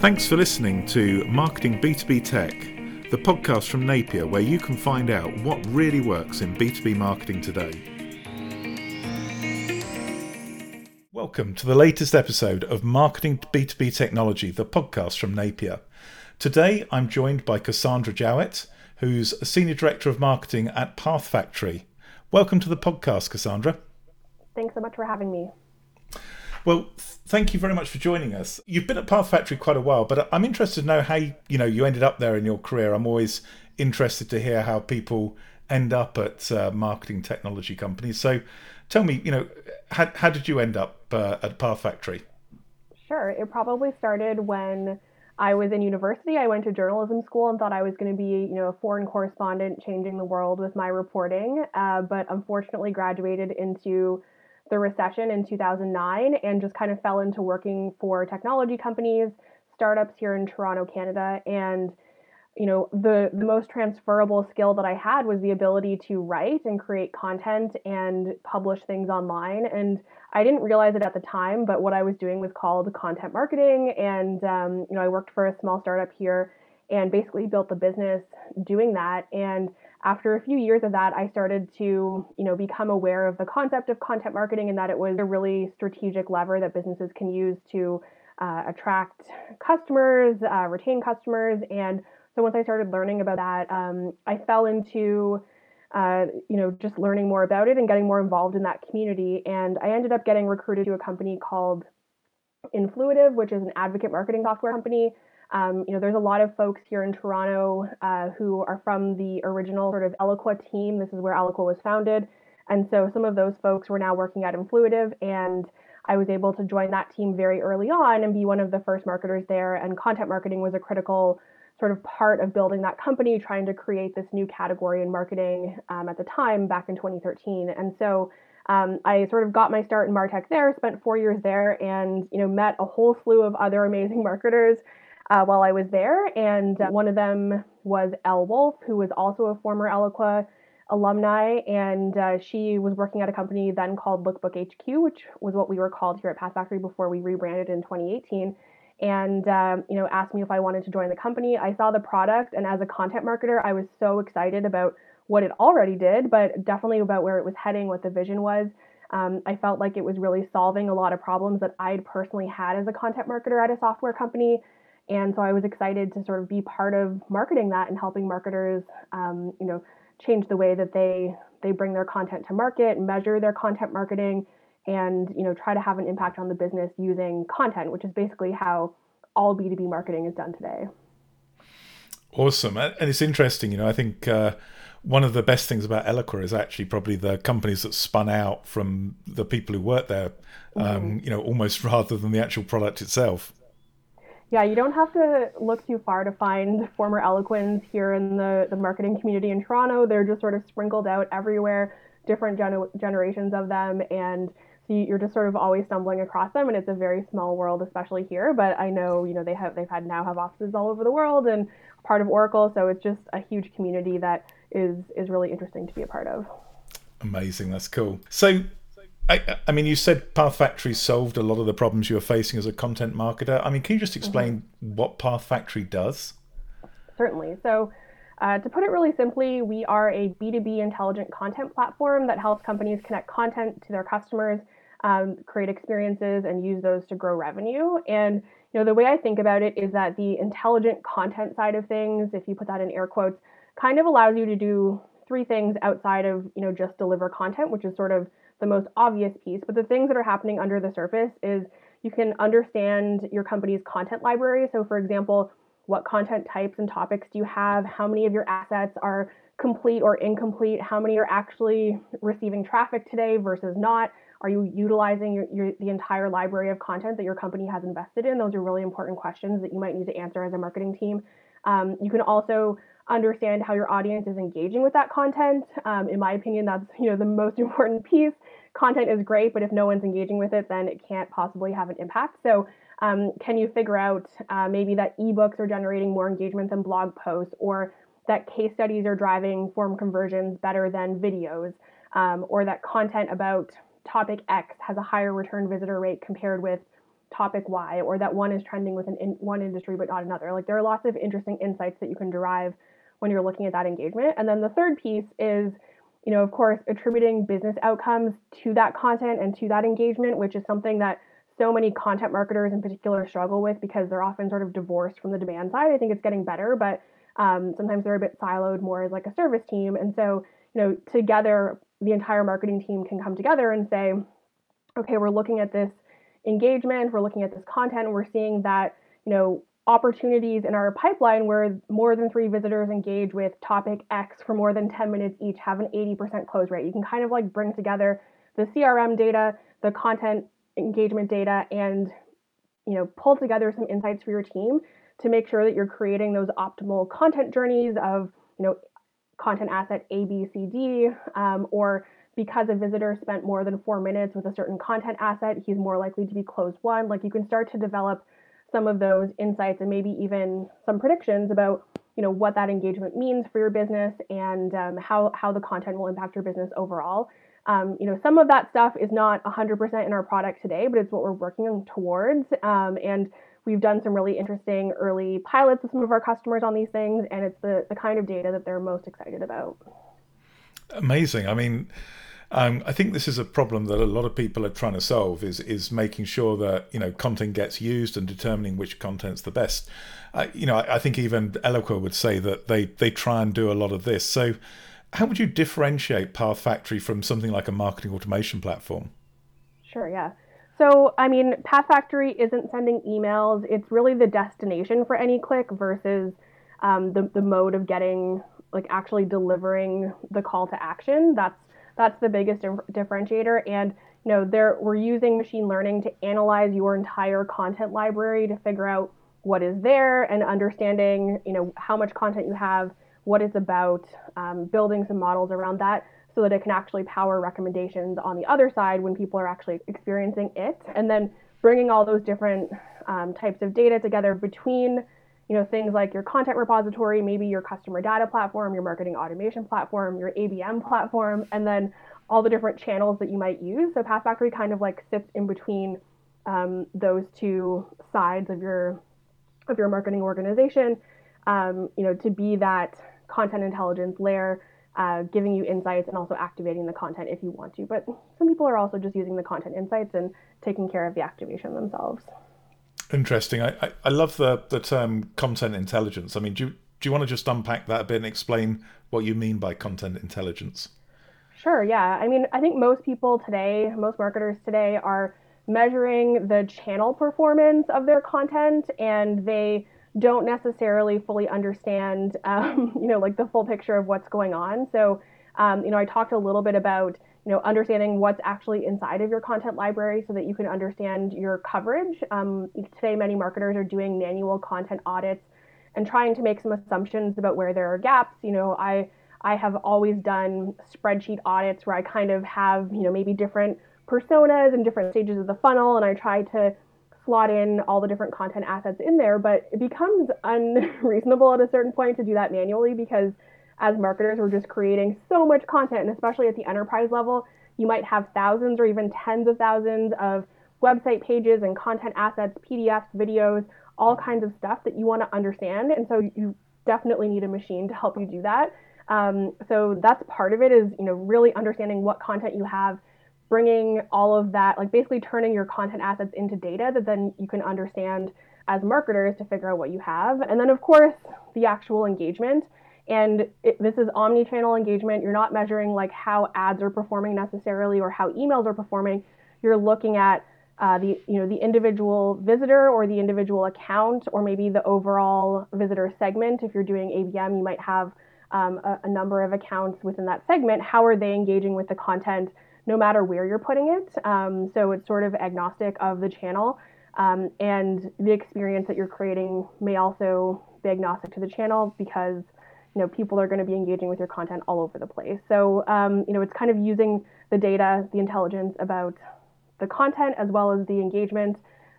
Thanks for listening to Marketing B2B Tech, the podcast from Napier where you can find out what really works in B2B marketing today. Welcome to the latest episode of Marketing B2B Technology, the podcast from Napier. Today I'm joined by Cassandra Jowett, who's a Senior Director of Marketing at Path Factory. Welcome to the podcast, Cassandra. Thanks so much for having me. Well, thank you very much for joining us. You've been at Path Factory quite a while, but I'm interested to know how you, you know you ended up there in your career. I'm always interested to hear how people end up at uh, marketing technology companies. So, tell me, you know, how, how did you end up uh, at Path Factory? Sure. It probably started when I was in university. I went to journalism school and thought I was going to be, you know, a foreign correspondent changing the world with my reporting. Uh, but unfortunately, graduated into the recession in 2009 and just kind of fell into working for technology companies, startups here in Toronto, Canada. And, you know, the, the most transferable skill that I had was the ability to write and create content and publish things online. And I didn't realize it at the time, but what I was doing was called content marketing. And, um, you know, I worked for a small startup here and basically built the business doing that. And after a few years of that, I started to, you know, become aware of the concept of content marketing and that it was a really strategic lever that businesses can use to uh, attract customers, uh, retain customers. And so once I started learning about that, um, I fell into, uh, you know, just learning more about it and getting more involved in that community. And I ended up getting recruited to a company called Influitive, which is an advocate marketing software company um, you know, there's a lot of folks here in Toronto uh, who are from the original sort of Eloqua team. This is where Eloqua was founded. And so some of those folks were now working at Influitive, and I was able to join that team very early on and be one of the first marketers there. And content marketing was a critical sort of part of building that company, trying to create this new category in marketing um, at the time back in 2013. And so um, I sort of got my start in Martech there, spent four years there, and you know met a whole slew of other amazing marketers uh, while I was there. And uh, one of them was Elle Woulfe, who was also a former Eloqua alumni. And uh, she was working at a company then called Lookbook HQ, which was what we were called here at Path Factory before we rebranded in 2018 and um, you know asked me if I wanted to join the company. I saw the product, and as a content marketer, I was so excited about what it already did, but definitely about where it was heading, what the vision was. Um, I felt like it was really solving a lot of problems that I'd personally had as a content marketer at a software company. And so I was excited to sort of be part of marketing that and helping marketers, um, you know, change the way that they they bring their content to market, measure their content marketing, and you know, try to have an impact on the business using content, which is basically how all B2B marketing is done today. Awesome, and it's interesting. You know, I think. Uh, one of the best things about Eloqua is actually probably the companies that spun out from the people who work there, um, mm-hmm. you know, almost rather than the actual product itself. Yeah, you don't have to look too far to find former Eloquens here in the, the marketing community in Toronto. They're just sort of sprinkled out everywhere, different gen- generations of them. And so you're just sort of always stumbling across them. And it's a very small world, especially here. But I know, you know, they have, they've had now have offices all over the world and part of Oracle. So it's just a huge community that is, is really interesting to be a part of. Amazing. That's cool. So I, I, mean, you said Path Factory solved a lot of the problems you were facing as a content marketer. I mean, can you just explain mm-hmm. what Path Factory does? Certainly. So, uh, to put it really simply, we are a B2B intelligent content platform that helps companies connect content to their customers, um, create experiences, and use those to grow revenue. And you know, the way I think about it is that the intelligent content side of things, if you put that in air quotes, kind of allows you to do three things outside of you know just deliver content, which is sort of the most obvious piece, but the things that are happening under the surface is you can understand your company's content library. So, for example, what content types and topics do you have? How many of your assets are complete or incomplete? How many are actually receiving traffic today versus not? Are you utilizing your, your, the entire library of content that your company has invested in? Those are really important questions that you might need to answer as a marketing team. Um, you can also understand how your audience is engaging with that content. Um, in my opinion, that's you know the most important piece. Content is great, but if no one's engaging with it, then it can't possibly have an impact. So, um, can you figure out uh, maybe that ebooks are generating more engagement than blog posts, or that case studies are driving form conversions better than videos, um, or that content about topic X has a higher return visitor rate compared with topic Y or that one is trending within in one industry but not another. Like there are lots of interesting insights that you can derive when you're looking at that engagement. And then the third piece is, you know, of course, attributing business outcomes to that content and to that engagement, which is something that so many content marketers in particular struggle with because they're often sort of divorced from the demand side. I think it's getting better, but um, sometimes they're a bit siloed more as like a service team. And so, you know, together, the entire marketing team can come together and say, okay, we're looking at this engagement, we're looking at this content, we're seeing that, you know, opportunities in our pipeline where more than three visitors engage with topic X for more than 10 minutes each have an 80% close rate. You can kind of like bring together the CRM data, the content engagement data, and you know, pull together some insights for your team to make sure that you're creating those optimal content journeys of, you know, content asset A, B, C, D, um, or because a visitor spent more than four minutes with a certain content asset, he's more likely to be closed one. Like you can start to develop some of those insights and maybe even some predictions about you know what that engagement means for your business and um, how how the content will impact your business overall. Um, you know, some of that stuff is not 100% in our product today, but it's what we're working towards. Um, and we've done some really interesting early pilots with some of our customers on these things, and it's the the kind of data that they're most excited about. Amazing. I mean, um, I think this is a problem that a lot of people are trying to solve is is making sure that you know content gets used and determining which content's the best. Uh, you know, I, I, think even Eloqua would say that they they try and do a lot of this. So, how would you differentiate Path Factory from something like a marketing automation platform? Sure. Yeah. So, I mean, Path Factory isn't sending emails. It's really the destination for any click versus um, the the mode of getting like actually delivering the call to action. That's that's the biggest differentiator. And you know, there we're using machine learning to analyze your entire content library to figure out what is there and understanding, you know, how much content you have, what it's about, um, building some models around that so that it can actually power recommendations on the other side when people are actually experiencing it. And then bringing all those different um, types of data together between you know things like your content repository maybe your customer data platform your marketing automation platform your abm platform and then all the different channels that you might use. So path factory kind of like sits in between um, those two sides of your of your marketing organization um, you know to be that content intelligence layer uh, giving you insights and also activating the content if you want to. But some people are also just using the content insights and taking care of the activation themselves Interesting. I, I, I, love the, the term content intelligence. I mean, do you, do you want to just unpack that a bit and explain what you mean by content intelligence? Sure, yeah. I mean, I think most people today, most marketers today are measuring the channel performance of their content and they don't necessarily fully understand, um, you know, like the full picture of what's going on. So, um, you know, I talked a little bit about you know, understanding what's actually inside of your content library so that you can understand your coverage. Um, today, many marketers are doing manual content audits and trying to make some assumptions about where there are gaps. You know, I I have always done spreadsheet audits where I kind of have, you know, maybe different personas and different stages of the funnel, and I try to slot in all the different content assets in there. But it becomes unreasonable at a certain point to do that manually because as marketers, we're just creating so much content, and especially at the enterprise level, you might have thousands or even tens of thousands of website pages and content assets, PDFs, videos, all kinds of stuff that you want to understand. And so you definitely need a machine to help you do that. Um, so that's part of it is you know really understanding what content you have, bringing all of that, like basically turning your content assets into data that then you can understand as marketers to figure out what you have. And then of course the actual engagement. And it, this is omni-channel engagement. You're not measuring like how ads are performing necessarily or how emails are performing. You're looking at uh, the you know the individual visitor or the individual account or maybe the overall visitor segment. If you're doing ABM, you might have um, a, a, number of accounts within that segment. How are they engaging with the content, no matter where you're putting it? Um, so it's sort of agnostic of the channel, um, and the experience that you're creating may also be agnostic to the channel because you know people are going to be engaging with your content all over the place. So um, you know it's kind of using the data, the intelligence about the content as well as the engagement,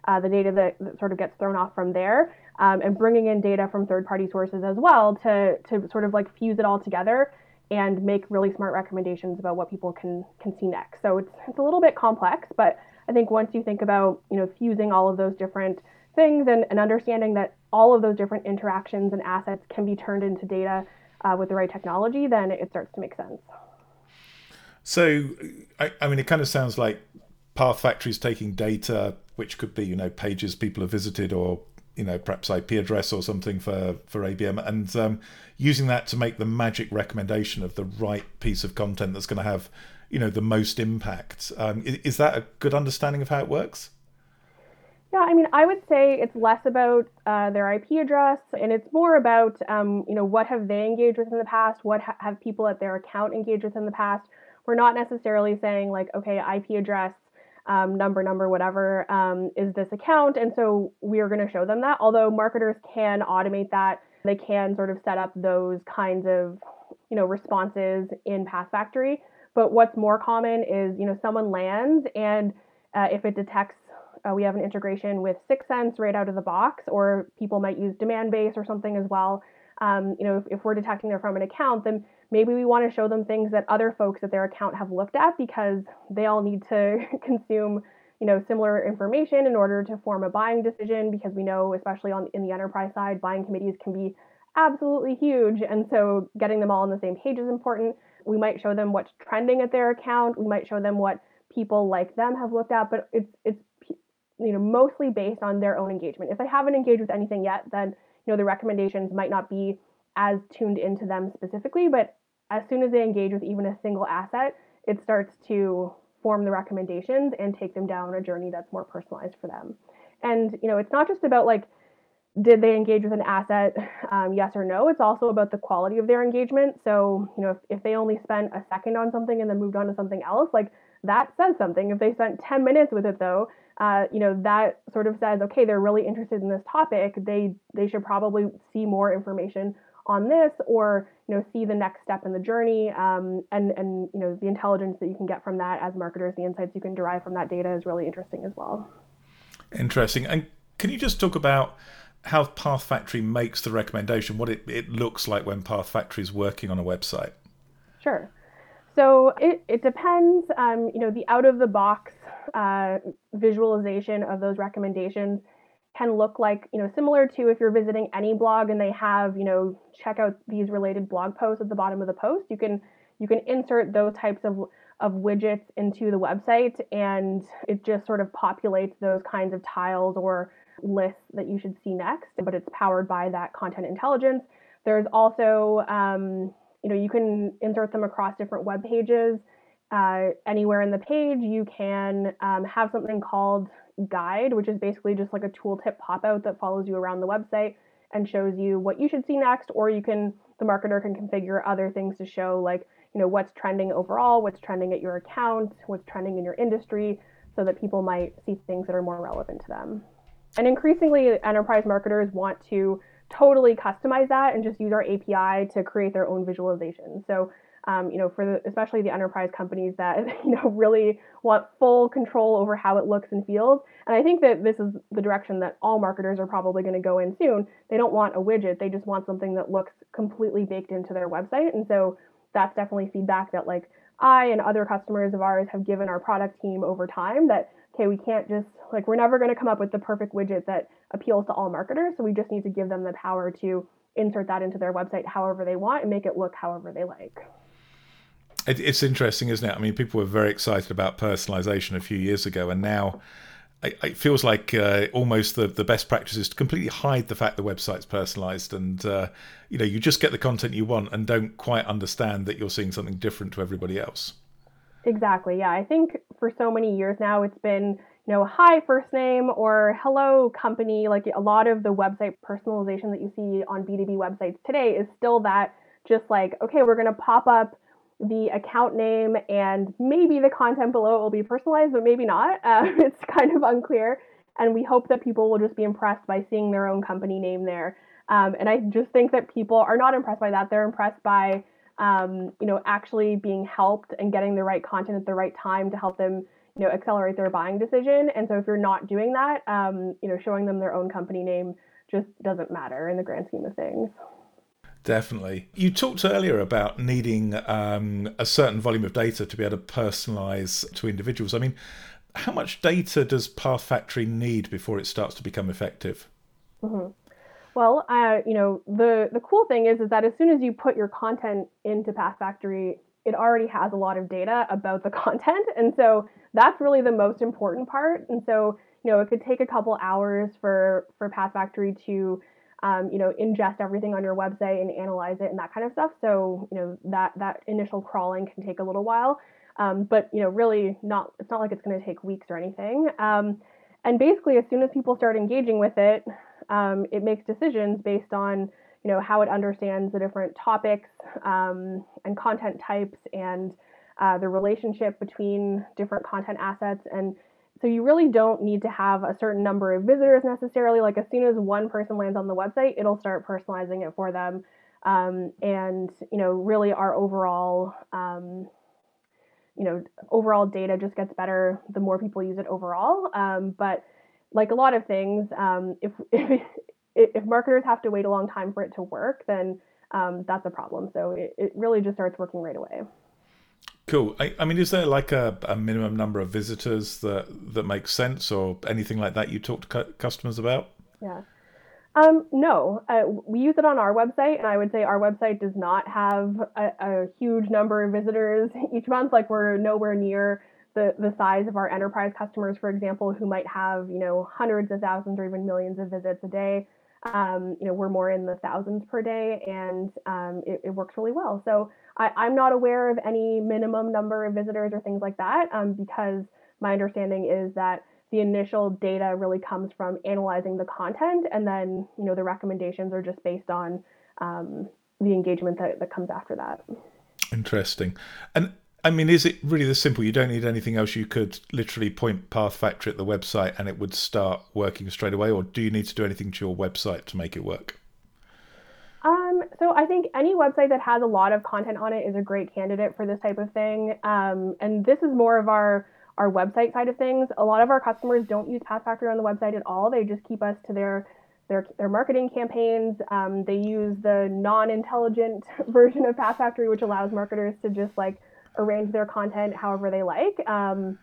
uh, the data that, that, sort of gets thrown off from there, um, and bringing in data from third-party sources as well to to sort of like fuse it all together and make really smart recommendations about what people can can see next. So it's it's a little bit complex, but I think once you think about, you know, fusing all of those different things and, and understanding that all of those different interactions and assets can be turned into data uh, with the right technology, then it starts to make sense. So, I, I mean, it kind of sounds like Path Factory is taking data, which could be, you know, pages people have visited or, you know, perhaps IP address or something for, for ABM, and um, using that to make the magic recommendation of the right piece of content that's going to have, you know, the most impact. Um, is, is that a good understanding of how it works? Yeah, I mean, I would say it's less about uh, their IP address and it's more about, um, you know, what have they engaged with in the past? What ha- have people at their account engaged with in the past? We're not necessarily saying, like, okay, IP address, um, number, number, whatever, um, is this account. And so we are going to show them that. Although marketers can automate that, they can sort of set up those kinds of, you know, responses in Path Factory. But what's more common is, you know, someone lands and uh, if it detects uh, we have an integration with 6sense right out of the box, or people might use Demandbase or something as well. Um, you know, if, if, we're detecting they're from an account, then maybe we want to show them things that other folks at their account have looked at because they all need to consume, you know, similar information in order to form a buying decision. Because we know, especially on in the enterprise side, buying committees can be absolutely huge, and so getting them all on the same page is important. We might show them what's trending at their account. We might show them what people like them have looked at, but it's it's you know, mostly based on their own engagement. If they haven't engaged with anything yet, then you know the recommendations might not be as tuned into them specifically, but as soon as they engage with even a single asset, it starts to form the recommendations and take them down a journey that's more personalized for them. And you know, it's not just about like did they engage with an asset, um, yes or no. It's also about the quality of their engagement. So you know, if, if they only spent a second on something and then moved on to something else, like that says something. If they spent 10 minutes with it though, uh, you know that sort of says okay they're really interested in this topic. They they should probably see more information on this or you know see the next step in the journey um, and and you know the intelligence that you can get from that as marketers the insights you can derive from that data is really interesting as well. Interesting. And can you just talk about how path factory makes the recommendation what it, it looks like when path factory is working on a website? Sure. So it, it depends um, you know the out of the box uh, visualization of those recommendations can look like, you know, similar to if you're visiting any blog and they have, you know, check out these related blog posts at the bottom of the post. You can you can insert those types of of widgets into the website and it just sort of populates those kinds of tiles or lists that you should see next, but it's powered by that content intelligence. There's also, um, you know, you can insert them across different web pages uh, anywhere in the page, you can um, have something called guide, which is basically just like a tooltip pop out that follows you around the website and shows you what you should see next. Or you can, the marketer can configure other things to show, like, you know, what's trending overall, what's trending at your account, what's trending in your industry, so that people might see things that are more relevant to them. And increasingly, enterprise marketers want to totally customize that and just use our API to create their own visualization. So um, you know, for the, especially the enterprise companies that you know really want full control over how it looks and feels. And I think that this is the direction that all marketers are probably going to go in soon. They don't want a widget; they just want something that looks completely baked into their website. And so that's definitely feedback that like I and other customers of ours have given our product team over time. That okay, we can't just like we're never going to come up with the perfect widget that appeals to all marketers. So we just need to give them the power to insert that into their website however they want and make it look however they like. It, it's interesting, isn't it? I mean, people were very excited about personalization a few years ago, and now it, feels like uh, almost the, the best practice is to completely hide the fact the website's personalized, and uh, you know, you just get the content you want and don't quite understand that you're seeing something different to everybody else. Exactly. Yeah, I think for so many years now, it's been you know, hi first name or hello company. Like a lot of the website personalization that you see on B2B websites today is still that just like, okay, we're going to pop up the account name and maybe the content below it will be personalized, but maybe not. Uh, it's kind of unclear. And we hope that people will just be impressed by seeing their own company name there. Um, and I just think that people are not impressed by that. They're impressed by, um, you know, actually being helped and getting the right content at the right time to help them, you know, accelerate their buying decision. And so if you're not doing that, um, you know, showing them their own company name just doesn't matter in the grand scheme of things. Definitely. You talked earlier about needing um, a certain volume of data to be able to personalize to individuals. I mean, how much data does Path Factory need before it starts to become effective? Mm-hmm. Well, uh, you know, the the cool thing is is that as soon as you put your content into Path Factory, it already has a lot of data about the content, and so that's really the most important part. And so, you know, it could take a couple hours for for Path Factory to um, you know, ingest everything on your website and analyze it and that kind of stuff. So, you know, that that initial crawling can take a little while, um, but you know, really not. It's not like it's going to take weeks or anything. Um, and basically, as soon as people start engaging with it, um, it makes decisions based on you know how it understands the different topics um, and content types and uh, the relationship between different content assets and so you really don't need to have a certain number of visitors necessarily. Like as soon as one person lands on the website, it'll start personalizing it for them. Um, and you know, really, our overall, um, you know, overall data just gets better the more people use it overall. Um, but like a lot of things, um, if, if if marketers have to wait a long time for it to work, then um, that's a problem. So it, it really just starts working right away. Cool. I, I, mean, is there like a, a, minimum number of visitors that that makes sense, or anything like that you talk to cu- customers about? Yeah. Um, no, uh, we use it on our website, and I would say our website does not have a, a, huge number of visitors each month. Like we're nowhere near the the size of our enterprise customers, for example, who might have you know hundreds of thousands or even millions of visits a day. Um, you know, we're more in the thousands per day, and um, it, it works really well. So I, am not aware of any minimum number of visitors or things like that um, because my understanding is that the initial data really comes from analyzing the content and then you know the recommendations are just based on um, the engagement that, that comes after that. Interesting. And i mean is it really this simple? You don't need anything else. You could literally point path factory at the website and it would start working straight away or do you need to do anything to your website to make it work um, so I think any website that has a lot of content on it is a great candidate for this type of thing. Um, and this is more of our our website side of things. A lot of our customers don't use Path Factory on the website at all. They just keep us to their their, their marketing campaigns. Um, they use the non-intelligent version of Path Factory, which allows marketers to just like arrange their content however they like. Um,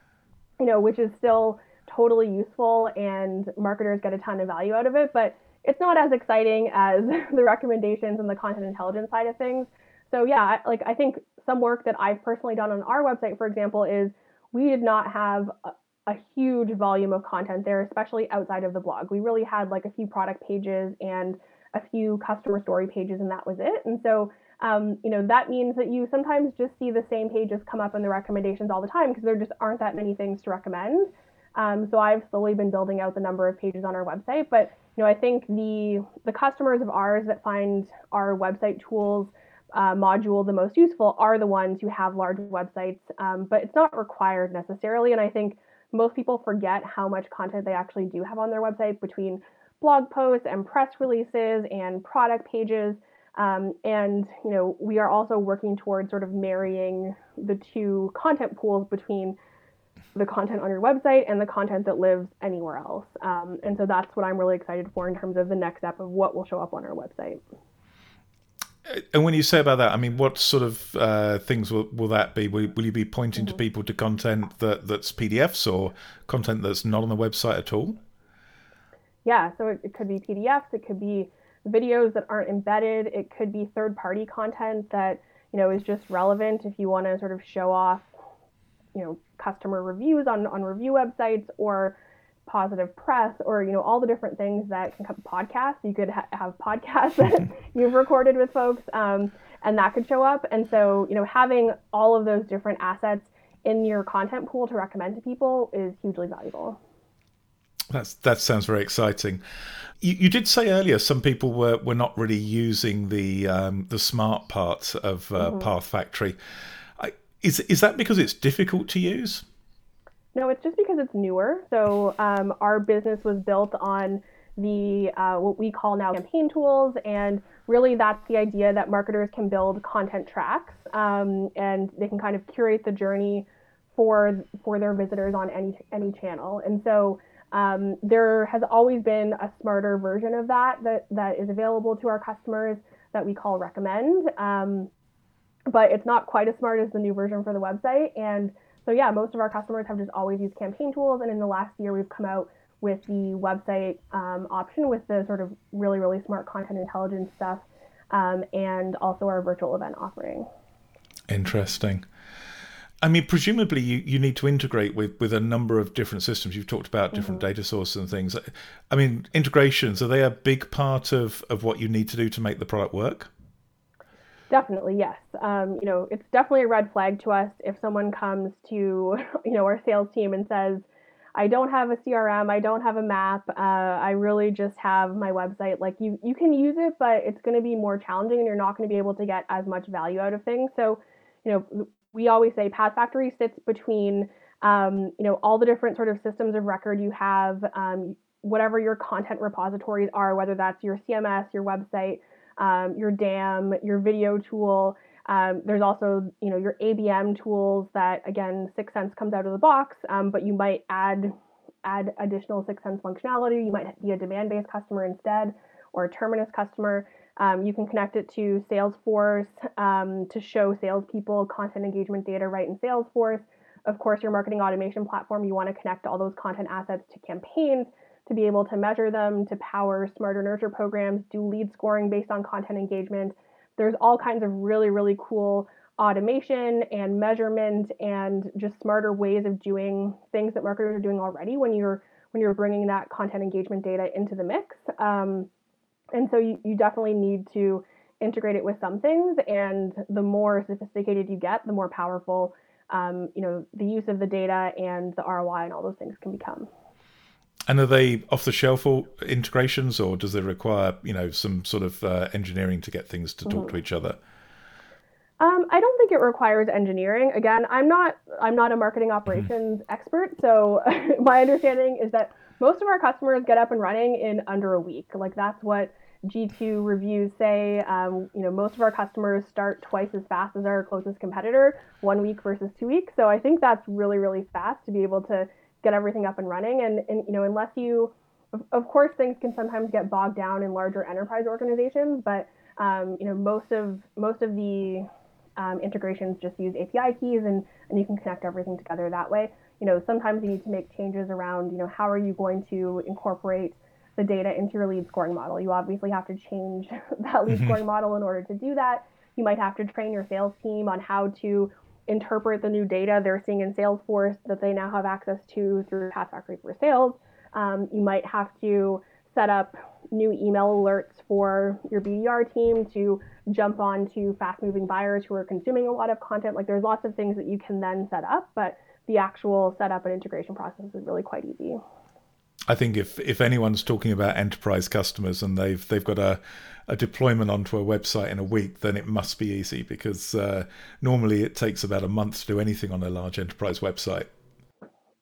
you know, which is still totally useful, and marketers get a ton of value out of it. But it's not as exciting as the recommendations and the content intelligence side of things. So yeah, like I think some work that I've personally done on our website, for example, is we did not have a, a huge volume of content there, especially outside of the blog. We really had like a few product pages and a few customer story pages, and that was it. And so, um, you know, that means that you sometimes just see the same pages come up in the recommendations all the time because there just aren't that many things to recommend. Um, so I've slowly been building out the number of pages on our website, but you know, I think the the customers of ours that find our website tools uh, module the most useful are the ones who have large websites, um, but it's not required necessarily. And I think most people forget how much content they actually do have on their website between blog posts and press releases and product pages. Um, and you know, we are also working towards sort of marrying the two content pools between the content on your website and the content that lives anywhere else. Um, and so that's what I'm really excited for in terms of the next step of what will show up on our website. And when you say about that, I mean, what sort of uh, things will, will that be? Will, will you be pointing mm-hmm. to people to content that, that's PDFs or content that's not on the website at all? Yeah, so it, it could be PDFs, it could be videos that aren't embedded, it could be third-party content that you know is just relevant if you want to sort of show off you know customer reviews on on review websites or positive press or you know all the different things that can come podcasts you could ha- have podcasts that you've recorded with folks um, and that could show up and so you know having all of those different assets in your content pool to recommend to people is hugely valuable that's that sounds very exciting. You, you, did say earlier some people were, were not really using the um, the smart part of uh, mm-hmm. Path Factory. Is is that because it's difficult to use? No, it's just because it's newer. So um, our business was built on the uh, what we call now campaign tools, and really that's the idea that marketers can build content tracks um, and they can kind of curate the journey for for their visitors on any any channel. And so um, there has always been a smarter version of that that that is available to our customers that we call recommend. Um, but it's not quite as smart as the new version for the website. And so yeah, most of our customers have just always used campaign tools, and in the last year we've come out with the website um, option with the sort of really really smart content intelligence stuff, um, and also our virtual event offering. Interesting. I mean, presumably you, you need to integrate with, with a number of different systems. You've talked about different mm-hmm. data sources and things. I mean, integrations, are they a big part of, of what you need to do to make the product work? Definitely, yes. Um, you know, it's definitely a red flag to us if someone comes to, you know, our sales team and says, I don't have a CRM, I don't have a map, uh, I really just have my website. Like you, you can use it, but it's going to be more challenging and you're not going to be able to get as much value out of things. So, you know, we always say PathFactory sits between, um, you know, all the different sort of systems of record you have, um, whatever your content repositories are, whether that's your CMS, your website, um, your DAM, your video tool. Um, there's also, you know, your ABM tools that, again, 6sense comes out of the box, um, but you might add add additional 6sense functionality. You might be a Demandbase customer instead, or a Terminus customer. Um, you can connect it to Salesforce um, to show salespeople content engagement data right in Salesforce. Of course, your marketing automation platform, you want to connect all those content assets to campaigns to be able to measure them, to power smarter nurture programs, do lead scoring based on content engagement. There's all kinds of really, really cool automation and measurement and just smarter ways of doing things that marketers are doing already when you're when you're bringing that content engagement data into the mix. Um, and so you, you definitely need to integrate it with some things. And the more sophisticated you get, the more powerful um, you know the use of the data and the ROI and all those things can become. And are they off the shelf integrations, or does it require you know some sort of uh, engineering to get things to talk mm-hmm. to each other? Um, I don't think it requires engineering. Again, I'm not I'm not a marketing mm-hmm. operations mm-hmm. expert, so my understanding is that most of our customers get up and running in under a week. Like that's what G2 reviews say. Um, you know, most of our customers start twice as fast as our closest competitor, one week versus two weeks. So I think that's really really fast to be able to get everything up and running. And, and you know, unless you, of, of course, things can sometimes get bogged down in larger enterprise organizations, but um, you know, most of most of the um, integrations just use API keys, and and you can connect everything together that way. You know, sometimes you need to make changes around, you know, how are you going to incorporate the data into your lead scoring model. You obviously have to change that lead mm-hmm. scoring model in order to do that. You might have to train your sales team on how to interpret the new data they're seeing in Salesforce that they now have access to through PathFactory for Sales. Um, you might have to set up new email alerts for your BDR team to jump on to fast moving buyers who are consuming a lot of content. Like there's lots of things that you can then set up, but the actual setup and integration process is really quite easy. I think if if anyone's talking about enterprise customers and they've they've got a a deployment onto a website in a week, then it must be easy because uh, normally it takes about a month to do anything on a large enterprise website.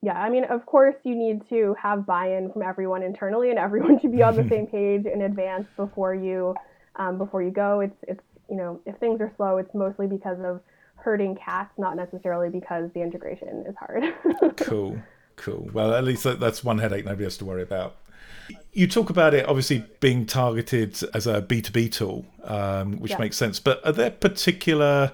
Yeah, I mean, of course, you need to have buy-in from everyone internally, and everyone should be on the same page in advance before you um, before you go. It's it's you know, if things are slow, it's mostly because of herding cats, not necessarily because the integration is hard. cool. Cool. Well, at least that's one headache nobody has to worry about. You talk about it obviously being targeted as a B2B tool, um, which yeah. makes sense. But are there particular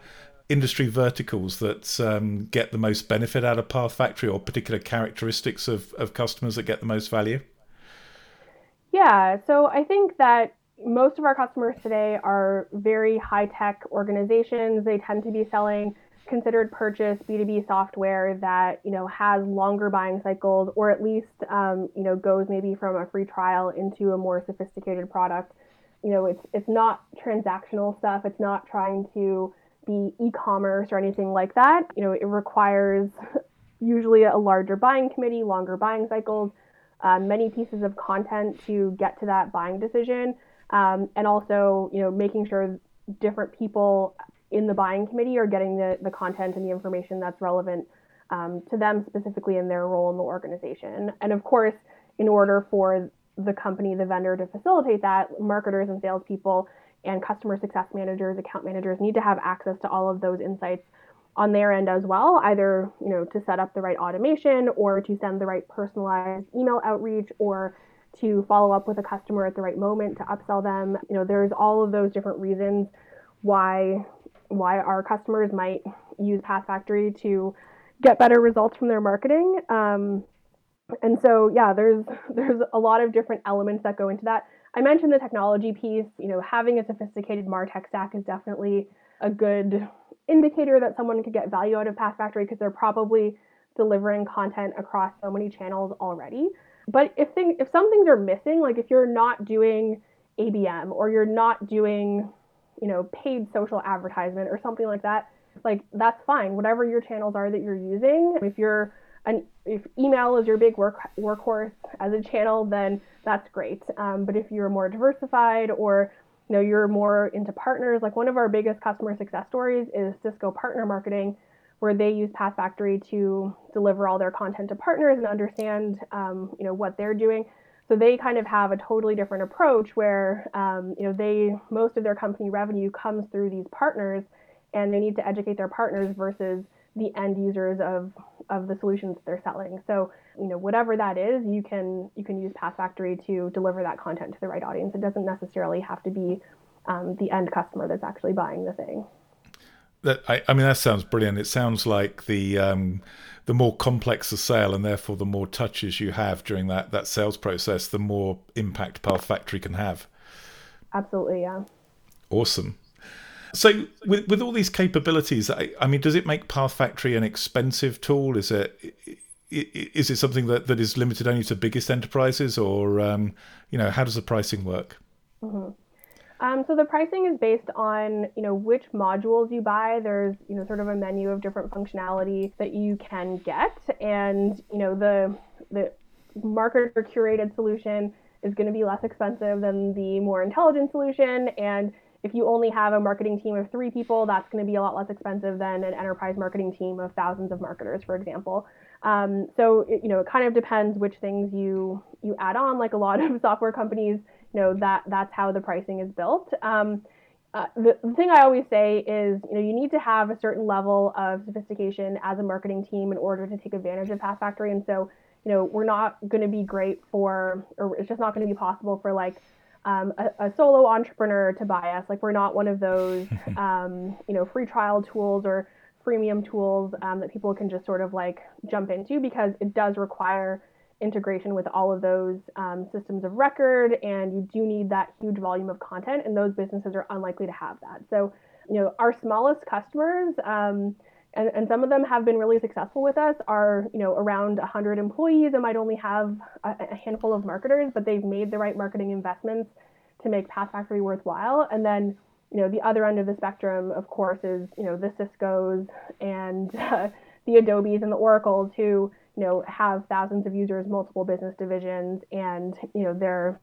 industry verticals that um, get the most benefit out of PathFactory or particular characteristics of, of customers that get the most value? Yeah. So I think that most of our customers today are very high tech organizations. They tend to be selling considered purchase B2B software that you know has longer buying cycles or at least um, you know goes maybe from a free trial into a more sophisticated product. You know, it's it's not transactional stuff. It's not trying to be e-commerce or anything like that. You know, it requires usually a larger buying committee, longer buying cycles, uh, many pieces of content to get to that buying decision, um, and also you know making sure different people in the buying committee are getting the, the content and the information that's relevant um, to them specifically in their role in the organization. And of course, in order for the company, the vendor to facilitate that, marketers and salespeople and customer success managers, account managers need to have access to all of those insights on their end as well, either you know to set up the right automation or to send the right personalized email outreach or to follow up with a customer at the right moment to upsell them. You know, there's all of those different reasons why why our customers might use PathFactory to get better results from their marketing. Um, and so, yeah, there's there's a lot of different elements that go into that. I mentioned the technology piece. You know, having a sophisticated Martech stack is definitely a good indicator that someone could get value out of PathFactory because they're probably delivering content across so many channels already. But if things, if some things are missing, like if you're not doing ABM or you're not doing, you know, paid social advertisement or something like that, like that's fine. Whatever your channels are that you're using, if you're an if email is your big work workhorse as a channel, then that's great. Um, but if you're more diversified or you know you're more into partners, like one of our biggest customer success stories is Cisco Partner Marketing, where they use PathFactory to deliver all their content to partners and understand um, you know what they're doing. So they kind of have a totally different approach where um, you know they most of their company revenue comes through these partners, and they need to educate their partners versus the end users of of the solutions they're selling. So, you know, whatever that is, you can you can use PathFactory to deliver that content to the right audience. It doesn't necessarily have to be um, the end customer that's actually buying the thing. That I, I mean, that sounds brilliant. It sounds like the um, the more complex the sale, and therefore the more touches you have during that that sales process, the more impact PathFactory can have. Absolutely, yeah. Awesome. So, with with all these capabilities, I, I mean, does it make PathFactory an expensive tool? Is it is it something that, that is limited only to biggest enterprises, or um, you know, how does the pricing work? Mm-hmm. Um, so the pricing is based on you know which modules you buy. There's you know sort of a menu of different functionality that you can get, and you know the the marketer curated solution is going to be less expensive than the more intelligent solution, and if you only have a marketing team of three people, that's going to be a lot less expensive than an enterprise marketing team of thousands of marketers, for example. Um, so it, you know, it kind of depends which things you you add on. Like a lot of software companies, you know, that that's how the pricing is built. Um, uh, the, the thing I always say is, you know, you need to have a certain level of sophistication as a marketing team in order to take advantage of PathFactory. And so, you know, we're not going to be great for, or it's just not going to be possible for like um, a, a, solo entrepreneur to buy us. Like we're not one of those, um, you know, free trial tools or freemium tools um, that people can just sort of like jump into because it does require integration with all of those um, systems of record, and you do need that huge volume of content, and those businesses are unlikely to have that. So, you know, our smallest customers. Um, and, and some of them have been really successful with us are you know around 100 employees and might only have a, a handful of marketers but they've made the right marketing investments to make PathFactory worthwhile and then you know the other end of the spectrum of course is you know the ciscos and uh, the adobes and the oracles who you know have thousands of users multiple business divisions and you know they're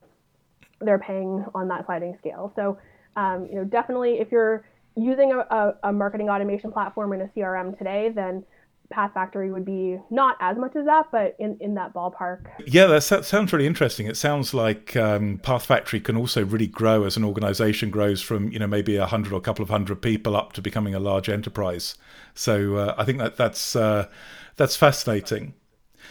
they're paying on that sliding scale so um, you know definitely if you're using a, a, a, marketing automation platform in a CRM today, then PathFactory would be not as much as that, but in, in that ballpark. Yeah, that sounds really interesting. It sounds like um, PathFactory can also really grow as an organization grows from, you know, maybe a hundred or a couple of hundred people up to becoming a large enterprise. So uh, I think that that's, uh, that's fascinating.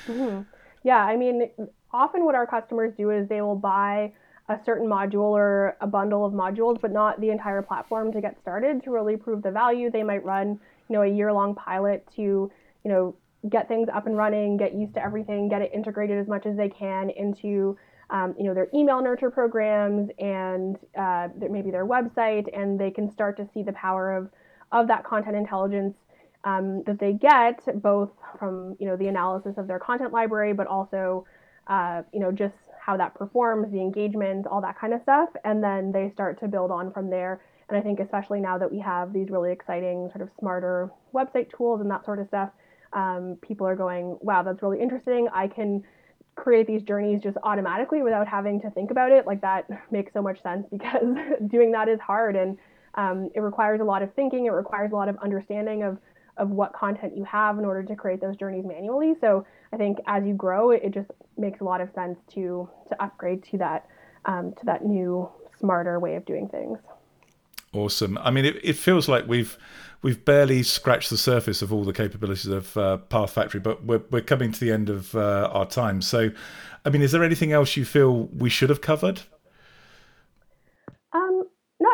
Mm-hmm. Yeah, I mean, often what our customers do is they will buy a certain module or a bundle of modules, but not the entire platform to get started to really prove the value. They might run, you know, a year long pilot to, you know, get things up and running, get used to everything, get it integrated as much as they can into, um, you know, their email nurture programs and uh, maybe their website, and they can start to see the power of of that content intelligence um, that they get, both from you know the analysis of their content library, but also uh, you know just how that performs, the engagement, all that kind of stuff. And then they start to build on from there. And I think, especially now that we have these really exciting, sort of smarter website tools and that sort of stuff, um, people are going, wow, that's really interesting. I can create these journeys just automatically without having to think about it. Like, that makes so much sense because doing that is hard and um, it requires a lot of thinking, it requires a lot of understanding of of what content you have in order to create those journeys manually. So I think as you grow, it, just makes a lot of sense to to upgrade to that um, to that new smarter way of doing things. Awesome. I mean, it, it feels like we've we've barely scratched the surface of all the capabilities of uh, PathFactory, but we're we're coming to the end of uh, our time. So, I mean, is there anything else you feel we should have covered?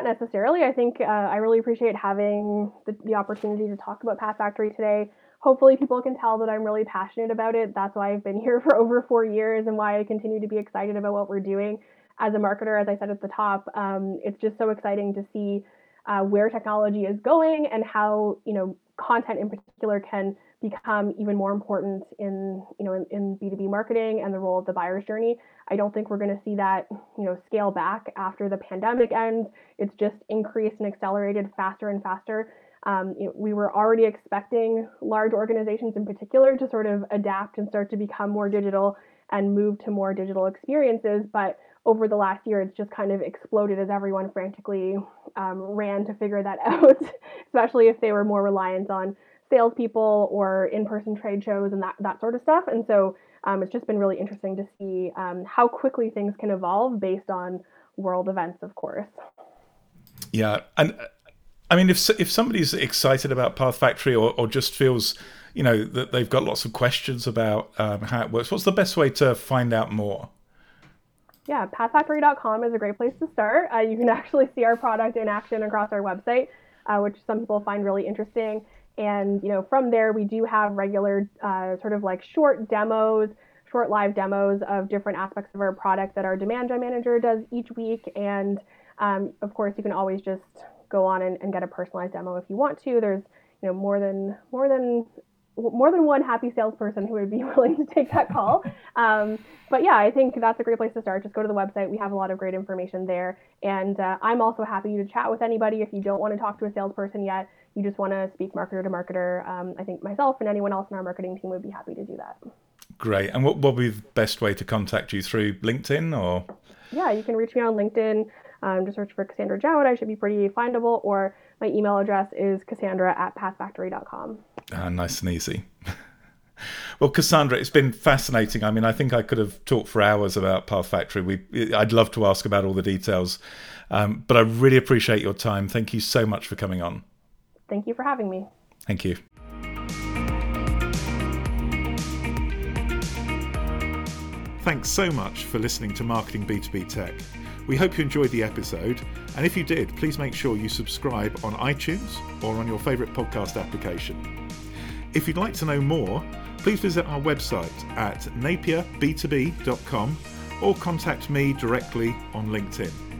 Not necessarily. I think uh, I really appreciate having the, the opportunity to talk about PathFactory today hopefully people can tell that I'm really passionate about it. That's why I've been here for over four years and why I continue to be excited about what we're doing. As a marketer, as I said at the top, um, it's just so exciting to see uh, where technology is going and how you know content in particular can become even more important in you know in, in B2B marketing and the role of the buyer's journey. I don't think we're going to see that you know scale back after the pandemic ends. It's just increased and accelerated faster and faster. Um, you know, we were already expecting large organizations in particular to sort of adapt and start to become more digital and move to more digital experiences, but over the last year, it's just kind of exploded as everyone frantically um, ran to figure that out, especially if they were more reliant on salespeople or in-person trade shows and that that sort of stuff. And so um, it's just been really interesting to see um, how quickly things can evolve based on world events, of course. Yeah, and I mean, if if somebody's excited about Path Factory or, or just feels, you know, that they've got lots of questions about um, how it works, what's the best way to find out more? Yeah, pathfactory.com is a great place to start. Uh, you can actually see our product in action across our website, uh, which some people find really interesting. And you know, from there, we do have regular uh, sort of like short demos, short live demos of different aspects of our product that our demand gen manager does each week. And um, of course, you can always just go on and, and get a personalized demo if you want to. There's you know more than more than more than one happy salesperson who would be willing to take that call. Um, but yeah, I think that's a great place to start. Just go to the website. We have a lot of great information there. And uh, I'm also happy to chat with anybody if you don't want to talk to a salesperson yet. You just want to speak marketer to marketer. Um, I think myself and anyone else in our marketing team would be happy to do that. Great. And what would be the best way to contact you through LinkedIn or? Yeah, you can reach me on LinkedIn. Um, just search for Cassandra Jowett. I should be pretty findable. Or my email address is cassandra at pathfactory.com. Ah, nice and easy. well, Cassandra, it's been fascinating. I mean, I think I could have talked for hours about Path Factory. We, I'd love to ask about all the details, um, but I really appreciate your time. Thank you so much for coming on. Thank you for having me. Thank you. Thanks so much for listening to Marketing B2B Tech. We hope you enjoyed the episode, and if you did, please make sure you subscribe on iTunes or on your favourite podcast application. If you'd like to know more, please visit our website at napierb2b.com or contact me directly on LinkedIn.